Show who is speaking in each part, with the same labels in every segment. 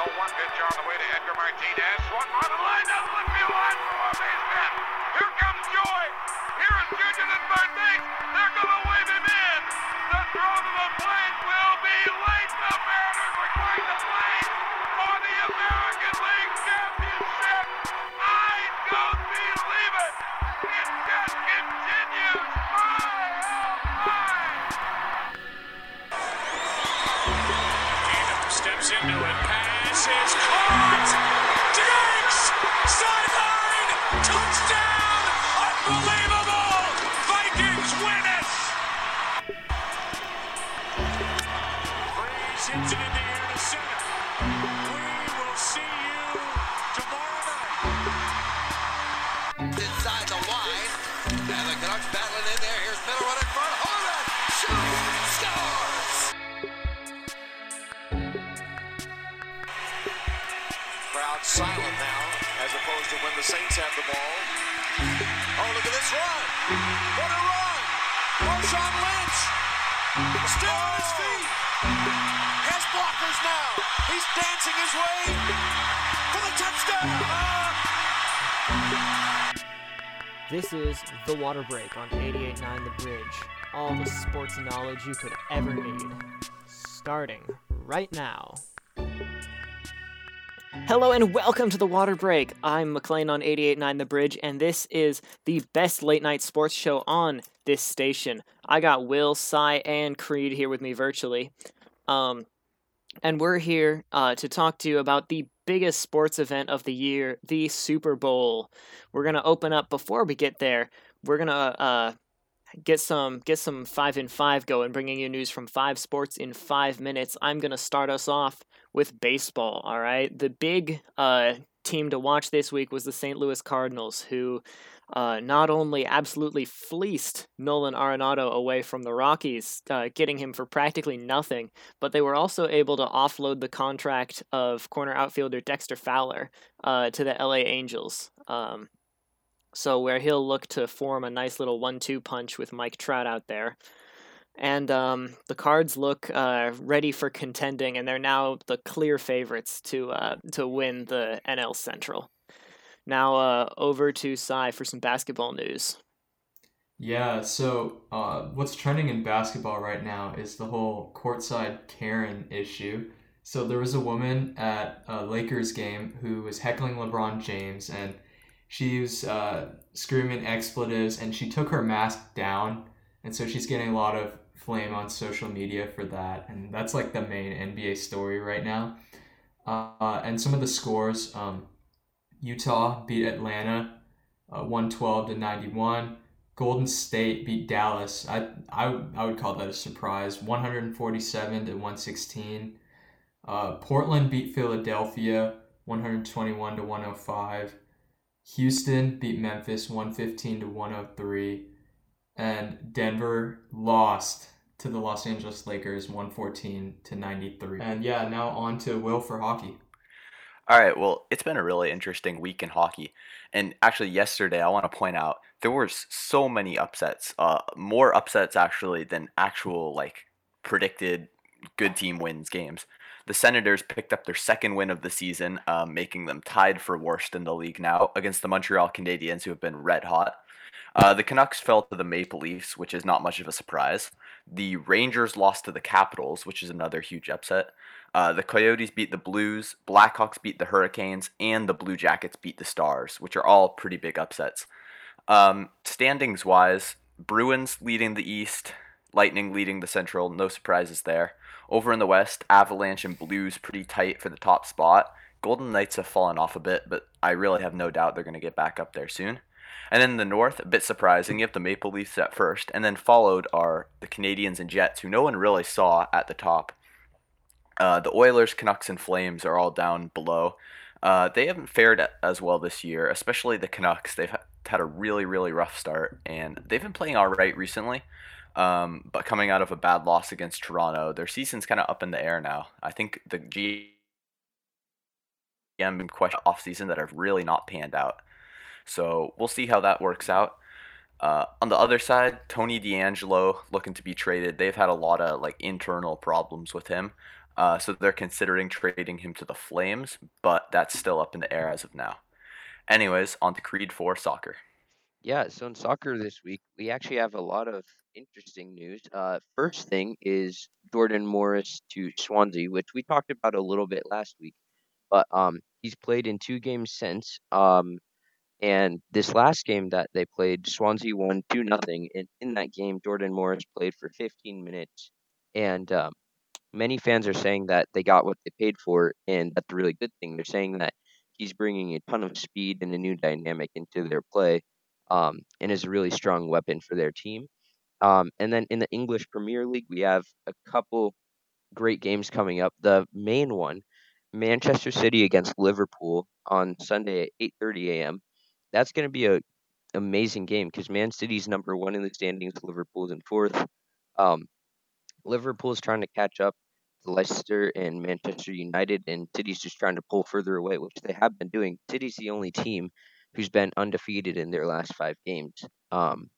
Speaker 1: 0-1 pitch on the way to Edgar Martinez. Swung on the line, down the left field for a base hit. Here comes Joey. Here is Junior third base. They're going to wave him
Speaker 2: Crowd silent now, as opposed to when the Saints have the ball. Oh, look at this run! What a run! Marshawn Lynch still on his oh. feet. Has blockers now. He's dancing his way for the touchdown.
Speaker 3: This is The Water Break on 88.9 The Bridge. All the sports knowledge you could ever need. Starting right now. Hello and welcome to The Water Break. I'm McLean on 88.9 The Bridge, and this is the best late night sports show on this station. I got Will, Cy, and Creed here with me virtually. Um, and we're here uh, to talk to you about the biggest sports event of the year, the Super Bowl. We're gonna open up before we get there. We're gonna uh, get some get some five in five going, bringing you news from five sports in five minutes. I'm gonna start us off with baseball. All right, the big uh, team to watch this week was the St. Louis Cardinals, who uh, not only absolutely fleeced Nolan Arenado away from the Rockies, uh, getting him for practically nothing, but they were also able to offload the contract of corner outfielder Dexter Fowler uh, to the LA Angels. Um, so where he'll look to form a nice little one-two punch with Mike Trout out there. And um, the Cards look uh, ready for contending, and they're now the clear favorites to uh, to win the NL Central. Now uh, over to Cy for some basketball news.
Speaker 4: Yeah, so uh, what's trending in basketball right now is the whole courtside Karen issue. So there was a woman at a Lakers game who was heckling LeBron James, and she uh, screaming expletives, and she took her mask down, and so she's getting a lot of flame on social media for that, and that's like the main NBA story right now. Uh, and some of the scores: um, Utah beat Atlanta, uh, one twelve to ninety one. Golden State beat Dallas. I, I, I would call that a surprise. 147 to 116. Uh, Portland beat Philadelphia 121 to 105. Houston beat Memphis 115 to 103. And Denver lost to the Los Angeles Lakers 114 to 93. And yeah, now on to Will for hockey.
Speaker 5: All right, well, it's been a really interesting week in hockey. And actually, yesterday, I want to point out there were so many upsets. Uh, more upsets, actually, than actual, like, predicted good team wins games. The Senators picked up their second win of the season, um, making them tied for worst in the league now against the Montreal Canadiens, who have been red hot. Uh, the Canucks fell to the Maple Leafs, which is not much of a surprise. The Rangers lost to the Capitals, which is another huge upset. Uh, the Coyotes beat the Blues, Blackhawks beat the Hurricanes, and the Blue Jackets beat the Stars, which are all pretty big upsets. Um, standings wise, Bruins leading the East, Lightning leading the Central, no surprises there. Over in the West, Avalanche and Blues pretty tight for the top spot. Golden Knights have fallen off a bit, but I really have no doubt they're going to get back up there soon. And then in the North, a bit surprising, you have the Maple Leafs at first, and then followed are the Canadiens and Jets, who no one really saw at the top. Uh, the Oilers, Canucks, and Flames are all down below. Uh, they haven't fared as well this year, especially the Canucks. They've had a really, really rough start, and they've been playing all right recently. Um, but coming out of a bad loss against Toronto, their season's kind of up in the air now. I think the GM question off season that have really not panned out. So we'll see how that works out. Uh, on the other side, Tony DeAngelo looking to be traded. They've had a lot of like internal problems with him. Uh, so they're considering trading him to the Flames, but that's still up in the air as of now. Anyways, on to Creed 4 soccer.
Speaker 6: Yeah, so in soccer this week, we actually have a lot of interesting news. Uh, first thing is Jordan Morris to Swansea, which we talked about a little bit last week, but um, he's played in two games since. Um, and this last game that they played, Swansea won two nothing. And in that game, Jordan Morris played for 15 minutes, and um, many fans are saying that they got what they paid for, and that's a really good thing. They're saying that he's bringing a ton of speed and a new dynamic into their play um, and is a really strong weapon for their team. Um, and then in the English Premier League, we have a couple great games coming up. The main one, Manchester City against Liverpool on Sunday at 8:30 a.m. That's going to be a amazing game because Man City's number one in the standings, Liverpool's in fourth. Um, Liverpool's trying to catch up to Leicester and Manchester United, and City's just trying to pull further away, which they have been doing. City's the only team who's been undefeated in their last five games. Um,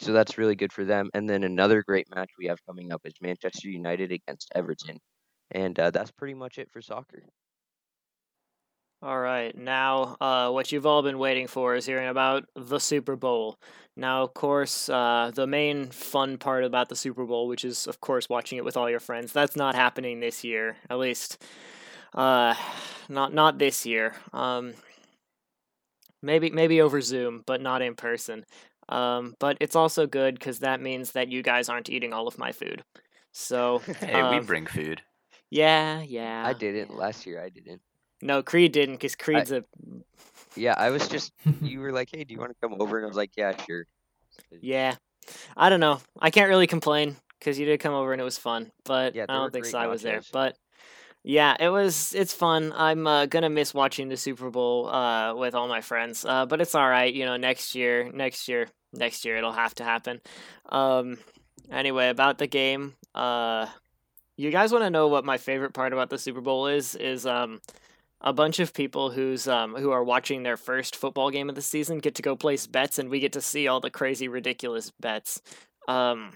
Speaker 6: so that's really good for them. And then another great match we have coming up is Manchester United against Everton. And uh, that's pretty much it for soccer.
Speaker 3: All right, now uh, what you've all been waiting for is hearing about the Super Bowl. Now, of course, uh, the main fun part about the Super Bowl, which is, of course, watching it with all your friends, that's not happening this year. At least, uh, not not this year. Um, maybe maybe over Zoom, but not in person. Um, but it's also good because that means that you guys aren't eating all of my food. So,
Speaker 5: Hey, we
Speaker 3: um,
Speaker 5: bring food.
Speaker 3: yeah, yeah.
Speaker 6: I didn't last year. I didn't.
Speaker 3: No, Creed didn't because Creed's a
Speaker 6: Yeah, I was just. You were like, "Hey, do you want to come over?" And I was like, "Yeah, sure."
Speaker 3: Yeah. I don't know. I can't really complain because you did come over and it was fun, but
Speaker 6: Yeah,
Speaker 3: I don't think
Speaker 6: great
Speaker 3: Cy was there. But yeah, it was. It's fun. I'm uh, gonna miss watching the Super Bowl uh, with all my friends, uh, but it's all right. You know, next year, next year, next year, it'll have to happen. Um, anyway, about the game, uh, you guys want to know what my favorite part about the Super Bowl is? Is um, a bunch of people who's um who are watching their first football game of the season get to go place bets, and we get to see all the crazy, ridiculous bets. Um,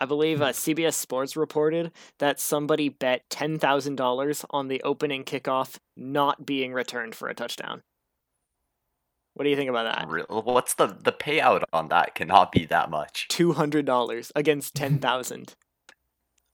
Speaker 3: I believe uh, CBS Sports reported that somebody bet ten thousand dollars on the opening kickoff not being returned for a touchdown. What do you think about that?
Speaker 5: Re- What's the the payout on that? Cannot be that much.
Speaker 3: Two hundred dollars against ten thousand.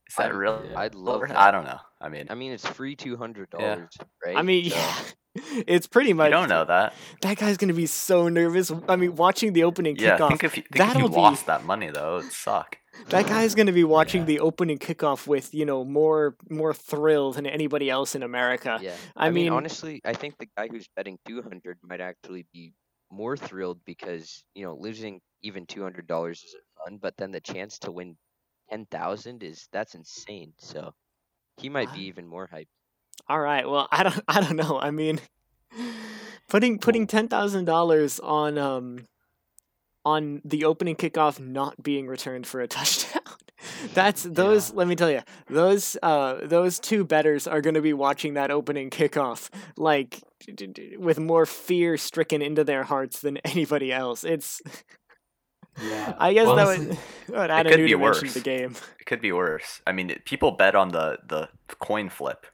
Speaker 5: Is that
Speaker 6: I'd-
Speaker 5: real?
Speaker 6: I'd love that.
Speaker 5: I don't know. I mean,
Speaker 6: I mean, it's free two hundred dollars, right?
Speaker 3: I mean,
Speaker 6: So-
Speaker 3: yeah, it's pretty much.
Speaker 5: you don't know that.
Speaker 3: That guy's gonna be so nervous. I mean, watching the opening
Speaker 5: Yeah,
Speaker 3: kickoff.
Speaker 5: think if you, think if
Speaker 3: that'll
Speaker 5: you
Speaker 3: be-
Speaker 5: lost that money though, it'd suck.
Speaker 3: That guy's going to be watching
Speaker 4: Yeah.
Speaker 3: the opening kickoff with, you know, more more thrill than anybody else in America.
Speaker 6: Yeah.
Speaker 3: I
Speaker 6: I, mean,
Speaker 3: mean-
Speaker 6: honestly, I think the guy who's betting 200 might actually be more thrilled because, you know, losing even $200 isn't fun, but then the chance to win 10,000 is that's insane. So he might be even more hyped.
Speaker 3: All right. Well, I don't I don't know. I mean, putting putting $10,000 on um on the opening kickoff not being returned for a touchdown. That's those let me tell you. Those uh those two betters are going to be watching that opening kickoff like d- d- d- with more fear stricken into their hearts than anybody else. It's
Speaker 4: Yeah.
Speaker 3: I guess
Speaker 4: Well,
Speaker 3: that
Speaker 4: honestly-
Speaker 3: would, would add a
Speaker 5: could
Speaker 3: new
Speaker 5: be
Speaker 3: dimension to the
Speaker 5: worse.
Speaker 3: game.
Speaker 5: It could be worse. I mean, people bet on the the coin flip,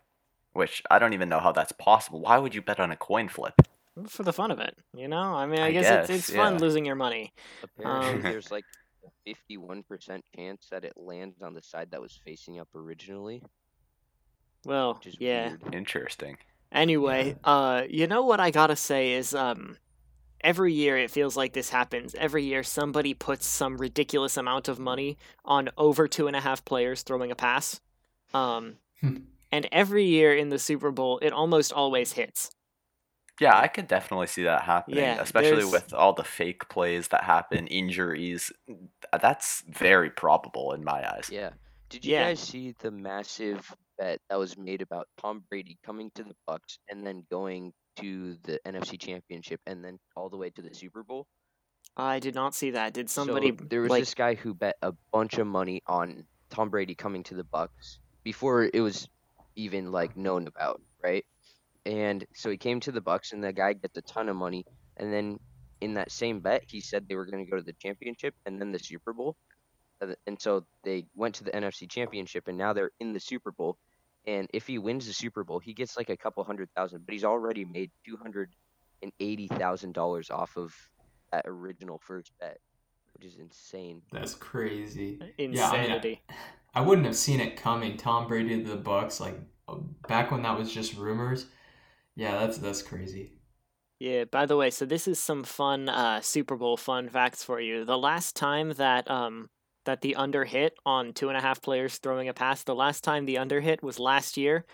Speaker 5: which I don't even know how that's possible. Why would you bet on a coin flip?
Speaker 3: For the fun of it, you know. I mean, I,
Speaker 5: I
Speaker 3: guess,
Speaker 5: guess,
Speaker 3: it's it's fun losing your money.
Speaker 6: Apparently,
Speaker 3: Um,
Speaker 6: there's like a 51% chance that it lands on the side that was facing up originally,
Speaker 3: Well,
Speaker 6: which is
Speaker 3: yeah.
Speaker 6: weird.
Speaker 5: Interesting.
Speaker 3: Anyway, uh, you know what I gotta say is, um, every year it feels like this happens. Every year somebody puts some ridiculous amount of money on over two and a half players throwing a pass. Um,
Speaker 4: Hmm.
Speaker 3: and every year in the Super Bowl, it almost always hits.
Speaker 5: Yeah, I could definitely see that happening,
Speaker 3: Yeah,
Speaker 5: especially
Speaker 3: there's-
Speaker 5: with all the fake plays that happen, injuries. That's very probable in my eyes.
Speaker 6: Yeah. Did you
Speaker 3: Yeah.
Speaker 6: guys see the massive bet that was made about Tom Brady coming to the Bucks and then going to the NFC Championship and then all the way to the Super Bowl?
Speaker 3: I did not see that. Did
Speaker 6: So
Speaker 3: somebody
Speaker 6: there was
Speaker 3: like?
Speaker 6: this guy who bet a bunch of money on Tom Brady coming to the Bucks before it was even like known about, right? And so he came to the Bucks and the guy gets a ton of money and then in that same bet he said they were going to go to the championship and then the Super Bowl. And so they went to the NFC Championship and now they're in the Super Bowl And if he wins the Super Bowl, he gets like a couple hundred thousand, but he's already made two hundred and eighty thousand dollars off of that original first bet, which is insane.
Speaker 4: That's crazy.
Speaker 3: Insanity.
Speaker 4: Yeah, I, mean, I, I wouldn't have seen it coming. Tom Brady to the Bucks, like uh, back when that was just rumors. Yeah, that's that's crazy.
Speaker 3: Yeah, by the way, so this is some fun uh, Super Bowl fun facts for you. The last time that um that the under hit on two and a half players throwing a pass, the last time the under hit was last year.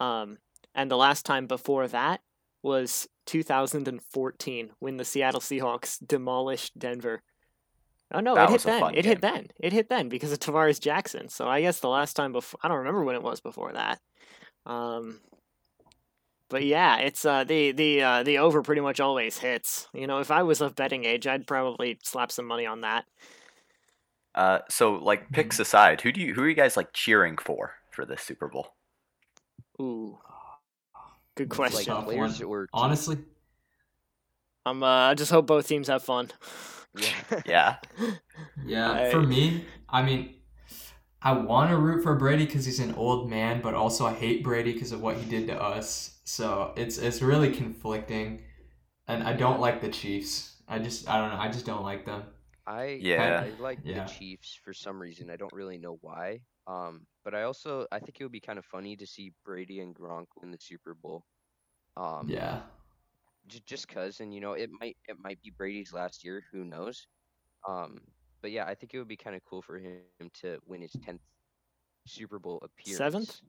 Speaker 3: Um, and the last time before that was 2014 when the Seattle Seahawks demolished Denver. Oh no,
Speaker 5: That
Speaker 3: it hit then.
Speaker 5: fun
Speaker 3: It hit then. It hit then because of Tarvaris Jackson. So I guess the last time before I don't remember when it was before that. Um but yeah, it's uh the the uh the over pretty much always hits. You know, if I was of betting age, I'd probably slap some money on that.
Speaker 5: Uh, so like picks aside, who do you who are you guys like cheering for for this Super Bowl?
Speaker 3: Ooh. Good question.
Speaker 4: tough
Speaker 6: players or?
Speaker 4: Honestly,
Speaker 3: I'm uh I just hope both teams have fun.
Speaker 6: Yeah.
Speaker 5: Yeah,
Speaker 4: yeah.
Speaker 3: I-
Speaker 4: For me, I mean, I want to root for Brady because he's an old man, but also I hate Brady because of what he did to us. So it's it's really conflicting, and I don't like the Chiefs. I just I don't know. I just don't like them.
Speaker 6: I
Speaker 5: Yeah.
Speaker 6: I like
Speaker 4: Yeah.
Speaker 6: the Chiefs for some reason. I don't really know why. Um, but I also I think it would be kind of funny to see Brady and Gronk win the Super Bowl. Um,
Speaker 4: Yeah.
Speaker 6: j- just cause, and you know, it might it might be Brady's last year. Who knows? Um, but yeah, I think it would be kind of cool for him to win his tenth Super Bowl appearance.
Speaker 3: Seventh?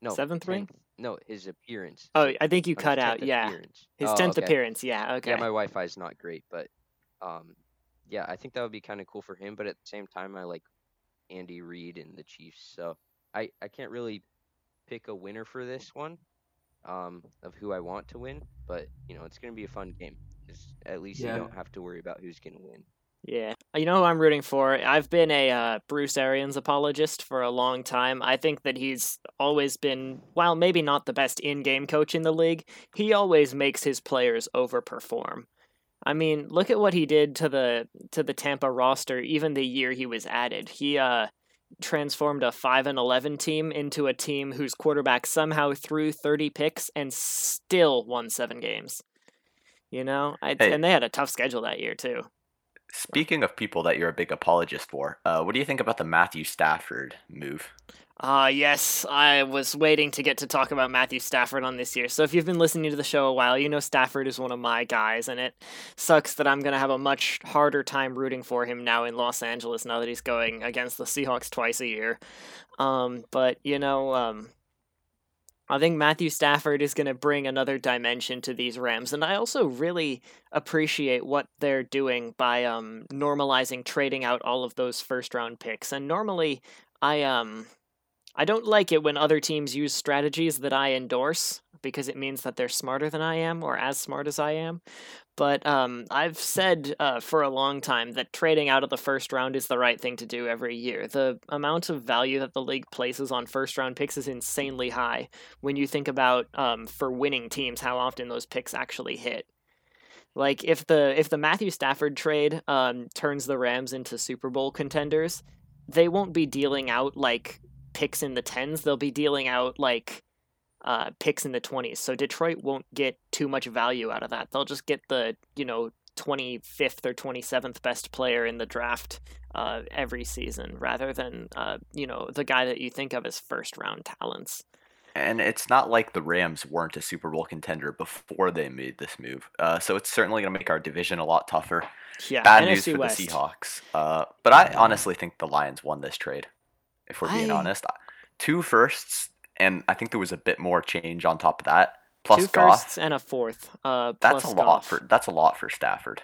Speaker 6: No,
Speaker 3: Seventh ring?
Speaker 6: No, his appearance.
Speaker 3: Oh, I think you cut out. Yeah.
Speaker 6: appearance.
Speaker 3: His
Speaker 6: Oh,
Speaker 3: 10th
Speaker 6: okay.
Speaker 3: appearance. Yeah, okay.
Speaker 6: Yeah, my Wi-Fi is not great, but um, yeah, I think that would be kind of cool for him. But at the same time, I like Andy Reid and the Chiefs, so I I can't really pick a winner for this one, um, of who I want to win. But you know, it's gonna be a fun game. 'cause at least
Speaker 4: Yeah.
Speaker 6: you don't have to worry about who's gonna win.
Speaker 3: Yeah. You know who I'm rooting for? I've been a uh, Bruce Arians apologist for a long time. I think that he's always been, while maybe not the best in game coach in the league, he always makes his players overperform. I mean, look at what he did to the to the Tampa roster even the year he was added. He uh transformed a 5 and 11 team into a team whose quarterback somehow threw 30 picks and still won 7 games. You know? I,
Speaker 5: Hey.
Speaker 3: and they had a tough schedule that year too.
Speaker 5: Speaking of people that you're a big apologist for, uh, what do you think about the Matthew Stafford move?
Speaker 3: Ah, yes, I was waiting to get to talk about Matthew Stafford on this year. So if you've been listening to the show a while, you know Stafford is one of my guys, and it sucks that I'm going to have a much harder time rooting for him now in Los Angeles now that he's going against the Seahawks twice a year. Um, but, you know, um, I think Matthew Stafford is going to bring another dimension to these Rams, and I also really appreciate what they're doing by um, normalizing trading out all of those first round picks. And normally, I um. I don't like it when other teams use strategies that I endorse because it means that they're smarter than I am or as smart as I am. But um, I've said uh, for a long time that trading out of the first round is the right thing to do every year. The amount of value that the league places on first round picks is insanely high when you think about um, for winning teams how often those picks actually hit. Like if the if the Matthew Stafford trade um, turns the Rams into Super Bowl contenders, they won't be dealing out like picks in the tens. They'll be dealing out like uh, picks in the twenties. So Detroit won't get too much value out of that. They'll just get the you know twenty fifth or twenty seventh best player in the draft uh, every season, rather than uh, you know the guy that you think of as first round talents.
Speaker 5: And it's not like the Rams weren't a Super Bowl contender before they made this move. Uh, so it's certainly going to make our division a lot tougher.
Speaker 3: Yeah,
Speaker 5: Bad
Speaker 3: NFC
Speaker 5: news for
Speaker 3: West.
Speaker 5: the Seahawks. Uh, but I honestly think the Lions won this trade, if we're being
Speaker 3: I-
Speaker 5: honest. Two firsts, and I think there was a bit more change on top of that. Plus
Speaker 3: Two
Speaker 5: Goff.
Speaker 3: firsts and a fourth. Uh,
Speaker 5: That's
Speaker 3: plus
Speaker 5: a lot
Speaker 3: Goff.
Speaker 5: for that's a lot for Stafford.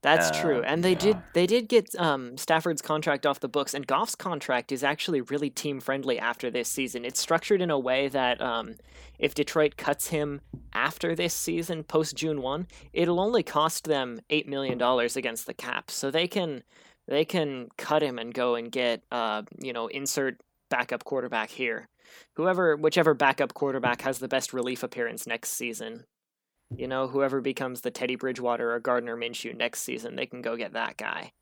Speaker 3: That's true,
Speaker 5: Uh,
Speaker 3: and they
Speaker 4: yeah.
Speaker 3: did they did get um, Stafford's contract off the books, and Goff's contract is actually really team friendly after this season. It's structured in a way that um, if Detroit cuts him after this season, post June one, it'll only cost them eight million dollars against the cap, so they can they can cut him and go and get uh, you know insert backup quarterback here, whoever whichever backup quarterback has the best relief appearance next season. You know, whoever becomes the Teddy Bridgewater or Gardner Minshew next season, they can go get that guy.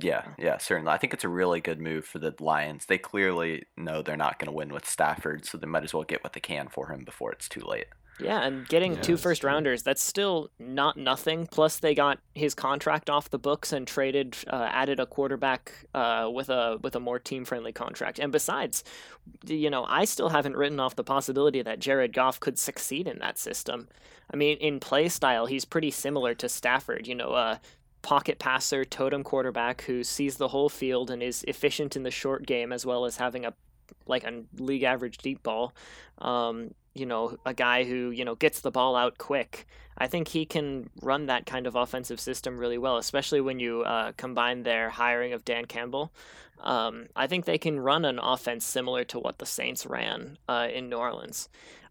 Speaker 5: Yeah, yeah, certainly. I think it's a really good move for the Lions. They clearly know they're not going to win with Stafford, so they might as well get what they can for him before it's too late.
Speaker 3: Yeah, and getting
Speaker 4: Yeah,
Speaker 3: two first rounders, that's still not nothing. Plus, they got his contract off the books and traded, uh, added a quarterback uh, with a with a more team friendly contract. And besides, you know, I still haven't written off the possibility that Jared Goff could succeed in that system. I mean, in play style, he's pretty similar to Stafford. You know, a pocket passer, totem quarterback who sees the whole field and is efficient in the short game as well as having a like a league average deep ball. Um, you know, a guy who, you know, gets the ball out quick. I think he can run that kind of offensive system really well, especially when you uh, combine their hiring of Dan Campbell. Um, I think they can run an offense similar to what the Saints ran uh, in New Orleans.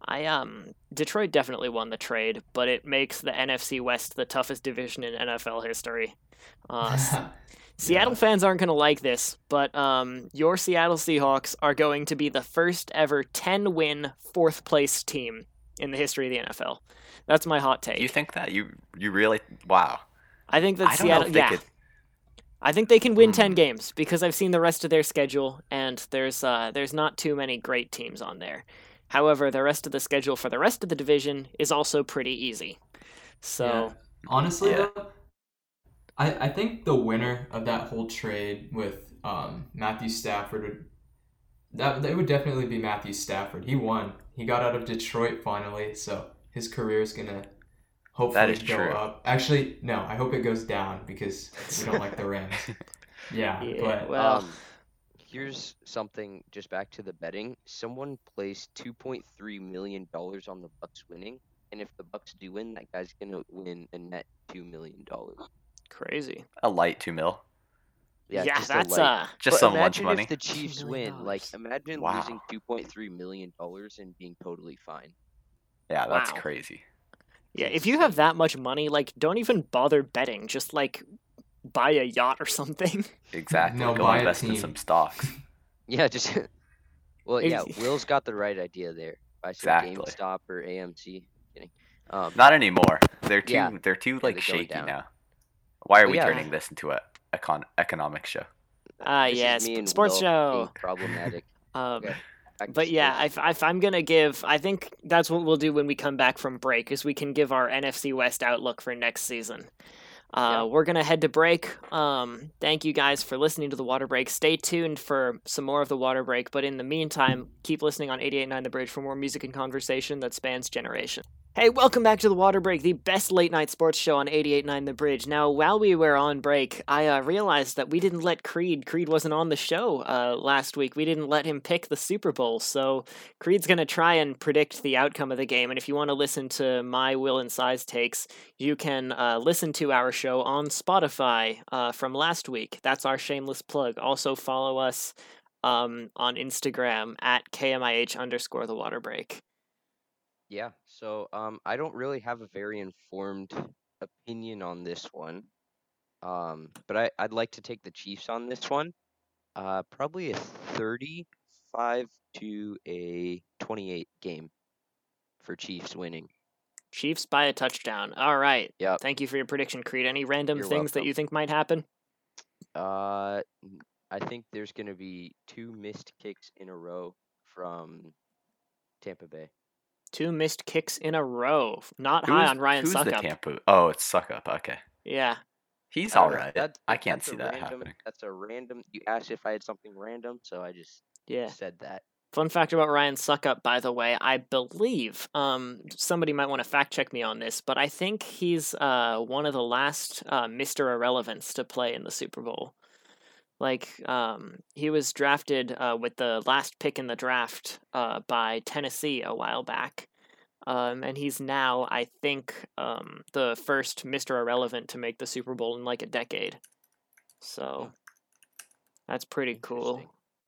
Speaker 3: I um Detroit definitely won the trade, but it makes the NFC West the toughest division in NFL history. Uh, Seattle
Speaker 4: Yeah.
Speaker 3: fans aren't going to like this, but um, your Seattle Seahawks are going to be the first ever 10 win, fourth place team in the history of the NFL. That's my hot take.
Speaker 5: You think that? You you really? Wow.
Speaker 3: I think that
Speaker 5: I
Speaker 3: Seattle, yeah.
Speaker 5: could.
Speaker 3: I think they can win 10
Speaker 5: Hmm.
Speaker 3: games because I've seen the rest of their schedule and there's uh, there's not too many great teams on there. However, the rest of the schedule for the rest of the division is also pretty easy. So,
Speaker 4: Yeah. honestly
Speaker 5: Yeah.
Speaker 4: though, I I think the winner of that whole trade with um, Matthew Stafford would that that would definitely be Matthew Stafford. He won. He got out of Detroit finally, so his career is gonna hopefully
Speaker 5: is
Speaker 4: go
Speaker 5: true.
Speaker 4: up. Actually, no, I hope it goes down because we don't like the Rams. Yeah,
Speaker 3: Yeah,
Speaker 4: but
Speaker 3: well-
Speaker 6: um, here's something just back to the betting. Someone placed 2.3 million dollars on the Bucks winning, and if the Bucks do win, that guy's gonna win a net two million dollars.
Speaker 3: Crazy.
Speaker 5: A light two mil.
Speaker 3: Yeah,
Speaker 6: just a
Speaker 3: that's
Speaker 6: light-
Speaker 3: uh
Speaker 5: Just
Speaker 6: but
Speaker 5: so much
Speaker 6: imagine
Speaker 5: money.
Speaker 6: if the Chiefs win. Like, imagine
Speaker 5: Wow.
Speaker 6: losing 2.3 million dollars and being totally fine.
Speaker 5: Yeah, that's
Speaker 3: Wow.
Speaker 5: crazy.
Speaker 3: Yeah, if you have that much money, like don't even bother betting. Just like buy a yacht or something.
Speaker 5: Exactly.
Speaker 4: No,
Speaker 5: Go invest in some stocks.
Speaker 6: Yeah, just well, yeah. Will's got the right idea there. Buy some
Speaker 5: Exactly.
Speaker 6: GameStop or AMC. Kidding. Um,
Speaker 5: Not anymore. They're too.
Speaker 6: Yeah.
Speaker 5: They're too like
Speaker 6: they're
Speaker 5: shaky now. Why are we
Speaker 6: yeah.
Speaker 5: turning this into a econ- economic show?
Speaker 3: Ah,
Speaker 6: this is
Speaker 3: yes,
Speaker 6: me and
Speaker 3: sports
Speaker 6: Will
Speaker 3: show.
Speaker 6: problematic.
Speaker 3: Um,
Speaker 6: Okay.
Speaker 3: But yeah, if, if I'm gonna give, I think that's what we'll do when we come back from break, is we can give our NFC West outlook for next season. Uh,
Speaker 6: Yeah.
Speaker 3: We're gonna head to break. Um, thank you guys for listening to the Water Break. Stay tuned for some more of the Water Break. But in the meantime, keep listening on 88.9 The Bridge for more music and conversation that spans generations. Hey, welcome back to the Water Break, the best late night sports show on 88.9 The Bridge. Now, while we were on break, I uh, realized that we didn't let Creed. Creed wasn't on the show uh, last week. We didn't let him pick the Super Bowl, so Creed's going to try and predict the outcome of the game. And if you want to listen to my Will and Cy's takes, you can uh, listen to our show on Spotify uh, from last week. That's our shameless plug. Also, follow us um, on Instagram at KMIH underscore the water break.
Speaker 6: Yeah, so um, I don't really have a very informed opinion on this one, um, but I, I'd like to take the Chiefs on this one. Uh, probably a 35 to a 28 game for Chiefs winning.
Speaker 3: Chiefs by a touchdown. All right.
Speaker 6: Yep.
Speaker 3: Thank you for your prediction, Creed. Any random
Speaker 6: You're
Speaker 3: things that you think might happen?
Speaker 6: Uh, I think there's going to be two missed kicks in a row from Tampa Bay.
Speaker 3: Two missed kicks in a row. Not high on Ryan
Speaker 5: who's the
Speaker 3: Succop.
Speaker 5: Tampa? Oh, it's Succop. Okay,
Speaker 3: Yeah.
Speaker 5: he's
Speaker 6: I don't
Speaker 5: all
Speaker 6: know,
Speaker 5: right. I can't see that
Speaker 6: random-
Speaker 5: happening.
Speaker 6: That's a random. You asked if I had something random, so I just
Speaker 3: Yeah.
Speaker 6: said that.
Speaker 3: Fun fact about Ryan Succop, by the way, I believe um, somebody might want to fact check me on this, but I think he's uh, one of the last uh, Mr. Irrelevance to play in the Super Bowl. Like um, he was drafted uh, with the last pick in the draft uh, by Tennessee a while back, um, and he's now, I think, um, the first Mr. Irrelevant to make the Super Bowl in like a decade. So that's pretty cool.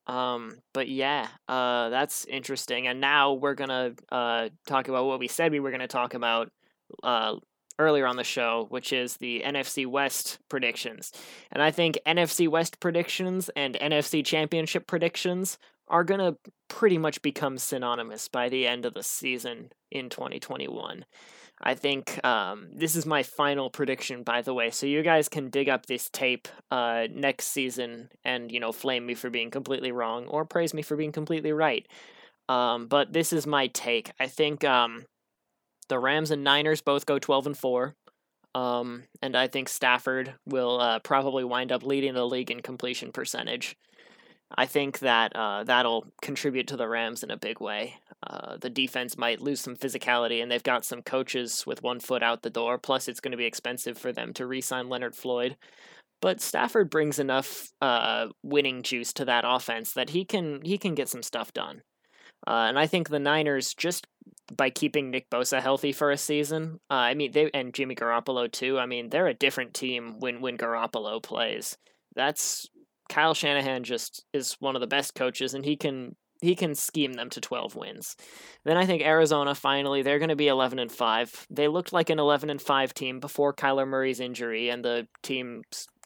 Speaker 3: Um, but yeah, uh, that's interesting. And now we're gonna uh talk about what we said we were gonna talk about uh earlier on the show, which is the NFC West predictions. And I think NFC West predictions and NFC Championship predictions are going to pretty much become synonymous by the end of the season in 2021. I think um, this is my final prediction, by the way. So you guys can dig up this tape uh, next season and you know flame me for being completely wrong or praise me for being completely right. Um, but this is my take. I think um, the Rams and Niners both go twelve and four, um, and I think Stafford will uh, probably wind up leading the league in completion percentage. I think that uh, that'll contribute to the Rams in a big way. Uh, the defense might lose some physicality, and they've got some coaches with one foot out the door. Plus, it's going to be expensive for them to re-sign Leonard Floyd. But Stafford brings enough uh, winning juice to that offense that he can he can get some stuff done. Uh, and I think the Niners just by keeping Nick Bosa healthy for a season, uh, I mean they and Jimmy Garoppolo too. I mean they're a different team when when Garoppolo plays. That's Kyle Shanahan just is one of the best coaches, and he can he can scheme them to 12 wins. Then I think Arizona finally they're going to be 11 and 5. They looked like an 11 and 5 team before Kyler Murray's injury and the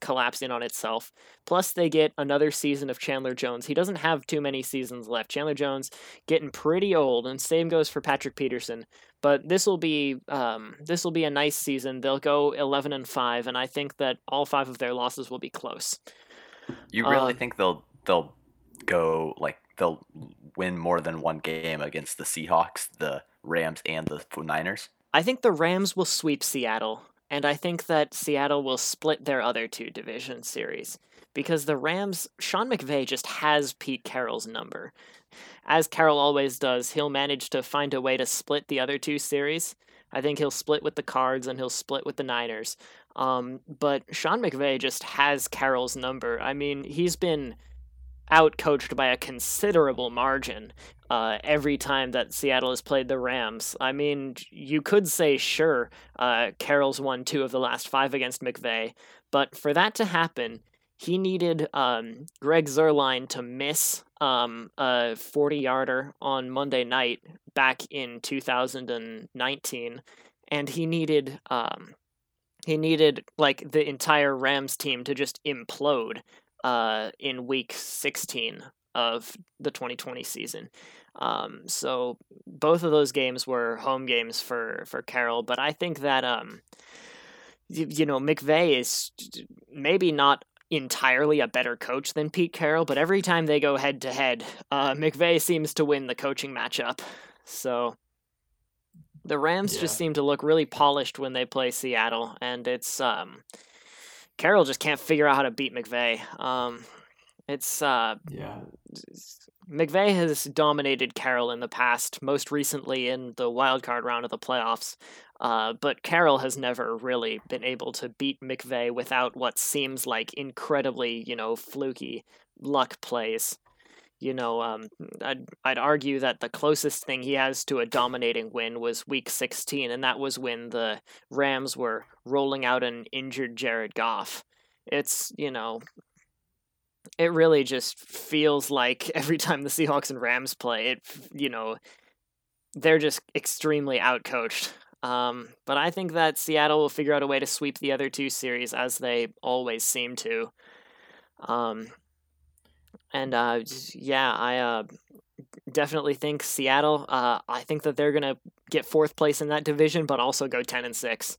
Speaker 3: team collapsing on itself. Plus they get another season of Chandler Jones. He doesn't have too many seasons left. Chandler Jones getting pretty old and same goes for Patrick Peterson. But this will be um, this will be a nice season. They'll go 11 and 5 and I think that all 5 of their losses will be close.
Speaker 5: You really
Speaker 3: Um,
Speaker 5: think they'll they'll go like they'll win more than one game against the Seahawks, the Rams, and the Niners?
Speaker 3: I think the Rams will sweep Seattle, and I think that Seattle will split their other two division series because the Rams, Sean McVay just has Pete Carroll's number. As Carroll always does, he'll manage to find a way to split the other two series. I think he'll split with the Cards and he'll split with the Niners. Um, but Sean McVay just has Carroll's number. I mean, he's been outcoached by a considerable margin uh, every time that Seattle has played the Rams. I mean, you could say, sure, uh, Carroll's won two of the last five against McVay, but for that to happen, he needed um, Greg Zuerlein to miss um, a 40 yarder on Monday night back in 2019, and he needed. Um, he needed like the entire Rams team to just implode uh, in week 16 of the 2020 season. Um, so both of those games were home games for for Carroll, but I think that um, you, you know McVay is maybe not entirely a better coach than Pete Carroll, but every time they go head to head, uh, McVay seems to win the coaching matchup. So the Rams just seem to look really polished when they play Seattle, and it's um, Carroll just can't figure out how to beat McVay. Um, it's uh,
Speaker 4: Yeah.
Speaker 3: McVay has dominated Carroll in the past, most recently in the wild card round of the playoffs. Uh, but Carroll has never really been able to beat McVay without what seems like incredibly, you know, fluky luck plays. You know, um, I'd I'd argue that the closest thing he has to a dominating win was Week 16, and that was when the Rams were rolling out an injured Jared Goff. It's you know, it really just feels like every time the Seahawks and Rams play, it you know, they're just extremely outcoached. Um, but I think that Seattle will figure out a way to sweep the other two series as they always seem to. Um, and uh, yeah, I uh, definitely think Seattle. Uh, I think that they're gonna get fourth place in that division, but also go ten and six.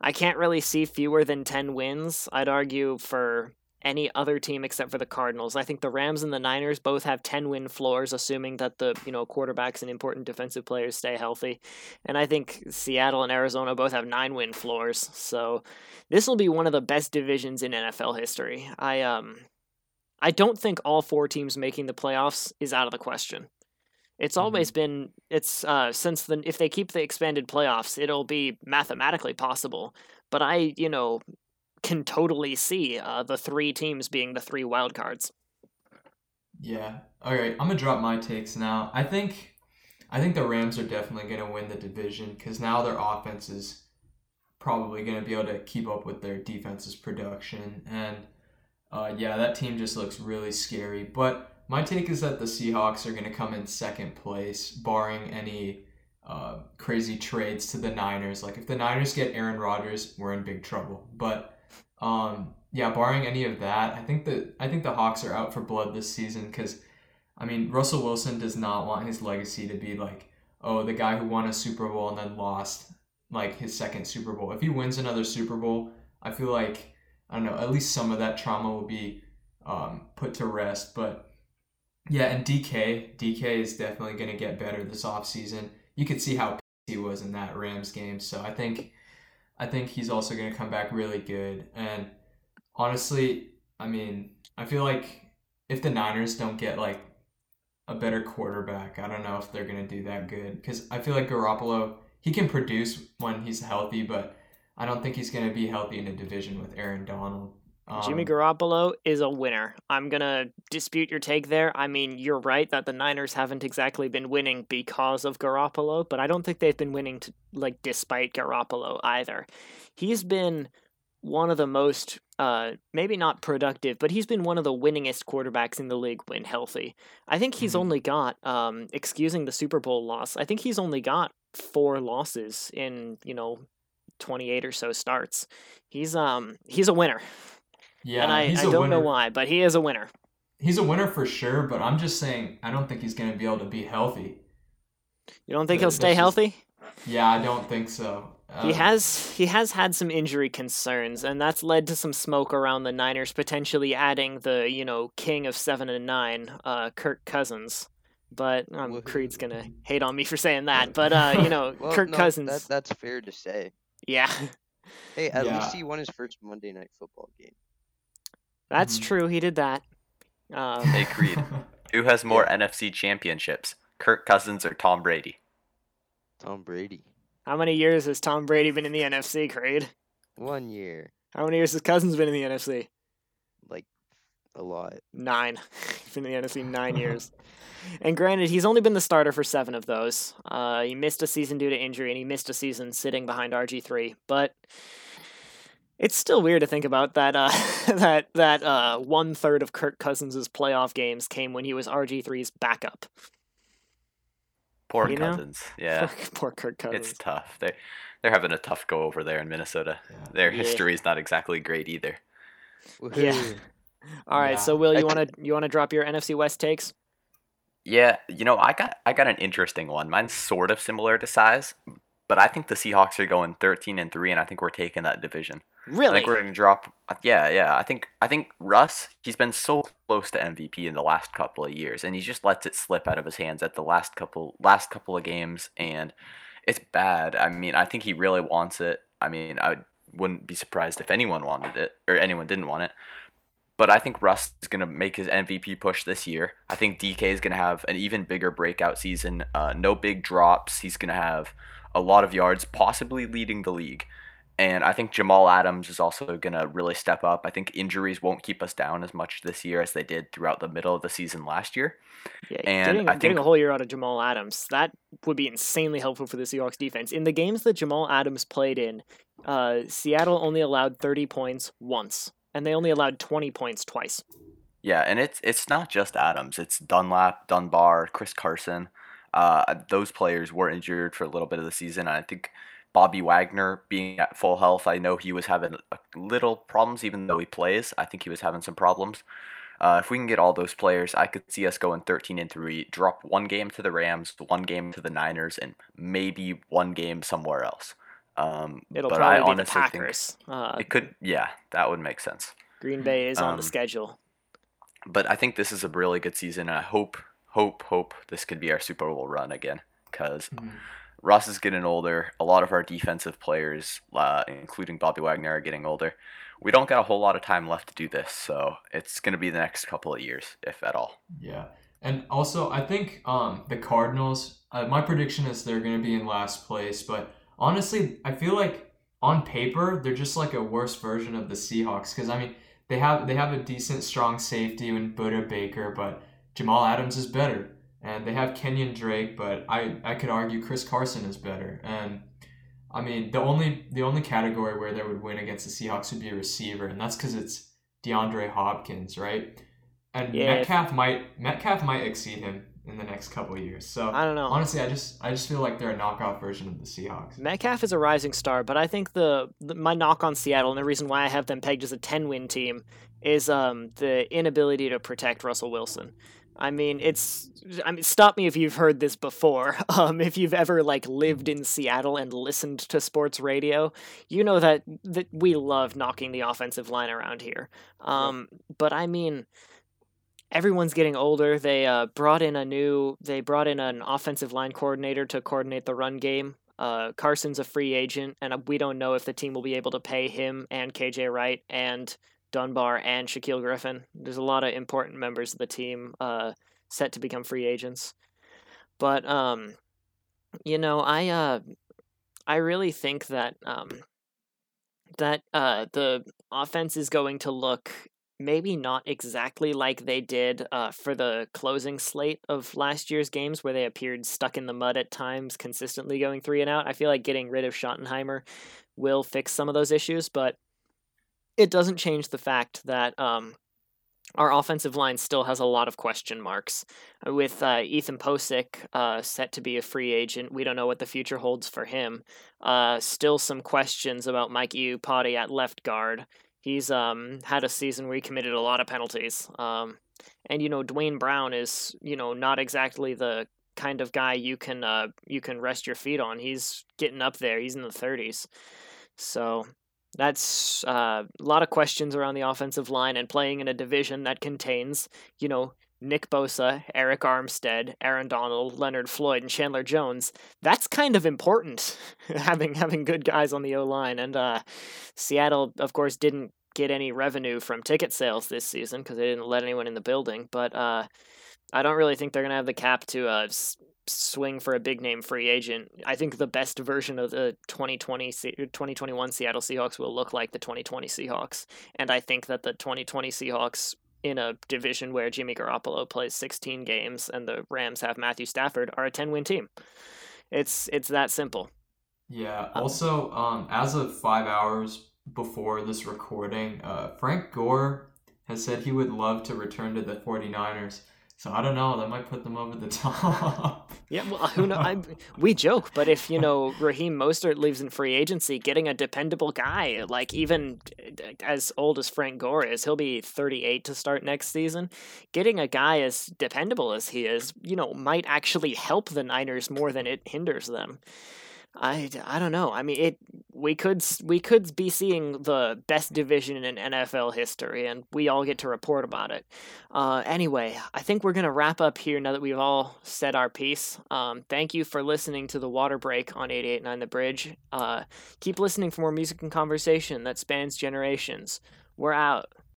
Speaker 3: I can't really see fewer than ten wins. I'd argue for any other team except for the Cardinals. I think the Rams and the Niners both have 10 win floors assuming that the, you know, quarterbacks and important defensive players stay healthy. And I think Seattle and Arizona both have 9 win floors. So this will be one of the best divisions in NFL history. I um I don't think all four teams making the playoffs is out of the question. It's always been it's uh since then if they keep the expanded playoffs, it'll be mathematically possible. But I, you know, can totally see uh, the three teams being the three wild cards.
Speaker 4: Yeah. All right. I'm gonna drop my takes now. I think, I think the Rams are definitely gonna win the division because now their offense is probably gonna be able to keep up with their defense's production, and uh, yeah, that team just looks really scary. But my take is that the Seahawks are gonna come in second place, barring any uh, crazy trades to the Niners. Like if the Niners get Aaron Rodgers, we're in big trouble. But um, yeah, barring any of that, I think that I think the Hawks are out for blood this season because I mean, Russell Wilson does not want his legacy to be like, oh, the guy who won a Super Bowl and then lost like his second Super Bowl. If he wins another Super Bowl, I feel like I don't know, at least some of that trauma will be um, put to rest. But yeah, and DK, DK is definitely going to get better this offseason. You could see how he was in that Rams game. So I think I think he's also going to come back really good. And honestly, I mean, I feel like if the Niners don't get like a better quarterback, I don't know if they're going to do that good because I feel like Garoppolo, he can produce when he's healthy, but I don't think he's going to be healthy in a division with Aaron Donald. Um,
Speaker 3: Jimmy Garoppolo is a winner. I'm going to dispute your take there. I mean, you're right that the Niners haven't exactly been winning because of Garoppolo, but I don't think they've been winning to, like despite Garoppolo either. He's been one of the most uh maybe not productive, but he's been one of the winningest quarterbacks in the league when healthy. I think he's
Speaker 4: Mhm.
Speaker 3: only got um excusing the Super Bowl loss. I think he's only got 4 losses in, you know, 28 or so starts. He's um he's a winner.
Speaker 4: yeah,
Speaker 3: and I,
Speaker 4: he's
Speaker 3: I
Speaker 4: a
Speaker 3: don't
Speaker 4: winner.
Speaker 3: know why, but he is a winner.
Speaker 4: He's a winner for sure, but I'm just saying I don't think he's going to be able to be healthy.
Speaker 3: You don't think he'll
Speaker 4: that's
Speaker 3: stay
Speaker 4: just-
Speaker 3: healthy?
Speaker 4: Yeah, I don't think so.
Speaker 3: He
Speaker 4: Uh,
Speaker 3: has he has had some injury concerns, and that's led to some smoke around the Niners potentially adding the you know king of seven and nine, uh, Kirk Cousins. But um, Creed's gonna hate on me for saying that. But uh, you know,
Speaker 6: Well,
Speaker 3: Kirk
Speaker 6: no,
Speaker 3: Cousins.
Speaker 6: That, that's fair to say.
Speaker 3: Yeah,
Speaker 6: Hey, at
Speaker 4: Yeah.
Speaker 6: least he won his first Monday Night Football game.
Speaker 3: that's
Speaker 4: Mhm.
Speaker 3: true. He did that. Um,
Speaker 5: Hey, Creed. Who has more NFC championships, Kirk Cousins or Tom Brady?
Speaker 6: Tom Brady.
Speaker 3: how many years has Tom Brady been in the NFC, Creed?
Speaker 6: One year,
Speaker 3: How many years has Cousins been in the NFC?
Speaker 6: like a lot.
Speaker 3: Nine. He's been in the NFC nine years. And granted, he's only been the starter for seven of those. Uh, he missed a season due to injury, and he missed a season sitting behind RG three. But it's still weird to think about that. Uh, that that uh, one third of Kirk Cousins' playoff games came when he was RG 3s backup.
Speaker 5: Poor
Speaker 3: You know?
Speaker 5: Cousins. Yeah,
Speaker 3: Poor Kirk Cousins.
Speaker 5: it's tough. They they're having a tough go over there in Minnesota.
Speaker 4: Yeah.
Speaker 5: Their
Speaker 3: Yeah.
Speaker 5: history is not exactly great either.
Speaker 3: Yeah. All right,
Speaker 4: Yeah.
Speaker 3: so Will, you want to you want to drop your NFC West takes?
Speaker 5: Yeah, you know, I got I got an interesting one. Mine's sort of similar to Cy's, but I think the Seahawks are going 13 and 3 and I think we're taking that division.
Speaker 3: Really?
Speaker 5: I think we're going to drop Yeah, yeah. I think I think Russ, he's been so close to MVP in the last couple of years and he just lets it slip out of his hands at the last couple last couple of games and it's bad. I mean, I think he really wants it. I mean, I wouldn't be surprised if anyone wanted it or anyone didn't want it. But I think Russ is going to make his MVP push this year. I think DK is going to have an even bigger breakout season. Uh, no big drops. He's going to have a lot of yards, possibly leading the league. And I think Jamal Adams is also going to really step up. I think injuries won't keep us down as much this year as they did throughout the middle of the season last year.
Speaker 3: Yeah,
Speaker 5: And
Speaker 3: getting,
Speaker 5: I
Speaker 3: getting a whole year out of Jamal Adams that would be insanely helpful for the Seahawks defense. In the games that Jamal Adams played in, uh, Seattle only allowed 30 points once, and they only allowed 20 points twice.
Speaker 5: Yeah, and it's it's not just Adams. It's Dunlap, Dunbar, Chris Carson. Uh, those players were injured for a little bit of the season. I think Bobby Wagner being at full health, I know he was having a little problems, even though he plays. I think he was having some problems. Uh, if we can get all those players, I could see us going 13 and 3, drop one game to the Rams, one game to the Niners, and maybe one game somewhere else. Um,
Speaker 3: It'll
Speaker 5: but I
Speaker 3: probably be the
Speaker 5: honestly think
Speaker 3: Packers. Uh,
Speaker 5: it could, yeah, that would make sense
Speaker 3: Green Bay is on the
Speaker 5: um,
Speaker 3: schedule.
Speaker 5: but I think this is a really good season, and I hope, hope, hope this could be our Super Bowl run again. Because
Speaker 4: Mhm.
Speaker 5: Russ is getting older. A lot of our defensive players, uh, including Bobby Wagner, are getting older. We don't got a whole lot of time left to do this, so it's gonna be the next couple of years, if at all.
Speaker 4: Yeah, and also I think um the Cardinals. Uh, my prediction is they're gonna be in last place, but honestly, I feel like on paper they're just like a worse version of the Seahawks. Because I mean, they have they have a decent, strong safety in Budda Baker, but Jamal Adams is better, and they have Kenyon Drake, but I I could argue Chris Carson is better, and. I mean, the only the only category where they would win against the Seahawks would be a receiver, and that's because it's DeAndre Hopkins, right? And
Speaker 3: if-
Speaker 4: Metcalf might Metcalf might exceed him in the next couple of years. So
Speaker 3: I don't know.
Speaker 4: honestly, I just I just feel like they're a knockoff version of the Seahawks.
Speaker 3: Metcalf is a rising star, but I think the, the my knock on Seattle and the reason why I have them pegged as a 10 win team is um, the inability to protect Russell Wilson. I mean, it's. I mean, stop me if you've heard this before. Um, if you've ever like lived in Seattle and listened to sports radio, you know that that we love knocking the offensive line around here. Um, but I mean, everyone's getting older. They uh, brought in a new. They brought in an offensive line coordinator to coordinate the run game. Uh, Carson's a free agent, and uh, we don't know if the team will be able to pay him and KJ Wright and Dunbar and Shaquill Griffin. There's a lot of important members of the team uh, set to become free agents. But um, you know, I uh, I really think that um, that uh, the offense is going to look maybe not exactly like they did uh, for the closing slate of last year's games, where they appeared stuck in the mud at times, consistently going three and out. I feel like getting rid of Schottenheimer will fix some of those issues, but it doesn't change the fact that um, our offensive line still has a lot of question marks. With uh, Ethan Pocic uh, set to be a free agent, we don't know what the future holds for him. Uh, still some questions about Mike Iupati at left guard. He's um, had a season where he committed a lot of penalties. Um, and you know, Duane Brown is you know not exactly the kind of guy you can uh, you can rest your feet on. He's getting up there. He's in the 30s. So that's uh, a lot of questions around the offensive line and playing in a division that contains, you know, Nick Bosa, Arik Armstead, Aaron Donald, Leonard Floyd, and Chandler Jones. That's kind of important, having having good guys on the O line. And uh, Seattle, of course, didn't get any revenue from ticket sales this season because they didn't let anyone in the building. But uh, I don't really think they're gonna have the cap to uh, s- swing for a big name free agent. I think the best version of the 2020 2021 Seattle Seahawks will look like the 2020 Seahawks, and I think that the 2020 Seahawks in a division where Jimmy Garoppolo plays 16 games and the Rams have Matthew Stafford are a 10 win team. It's it's that simple.
Speaker 4: Yeah. Also, um, as of five hours before this recording, uh, Frank Gore has said he would love to return to the 49ers. So I don't know. That might put them over the top.
Speaker 3: Yeah, well, who know? I, we joke, but if you know Raheem Mostert leaves in free agency, getting a dependable guy, like even as old as Frank Gore is, he'll be 38 to start next season. Getting a guy as dependable as he is, you know, might actually help the Niners more than it hinders them. I, I don't know. I mean, it we could we could be seeing the best division in NFL history, and we all get to report about it. Uh, anyway, I think we're gonna wrap up here now that we've all said our piece. Um, thank you for listening to the Water Break on 88.9 The Bridge. Uh, keep listening for more music and conversation that spans generations. We're out.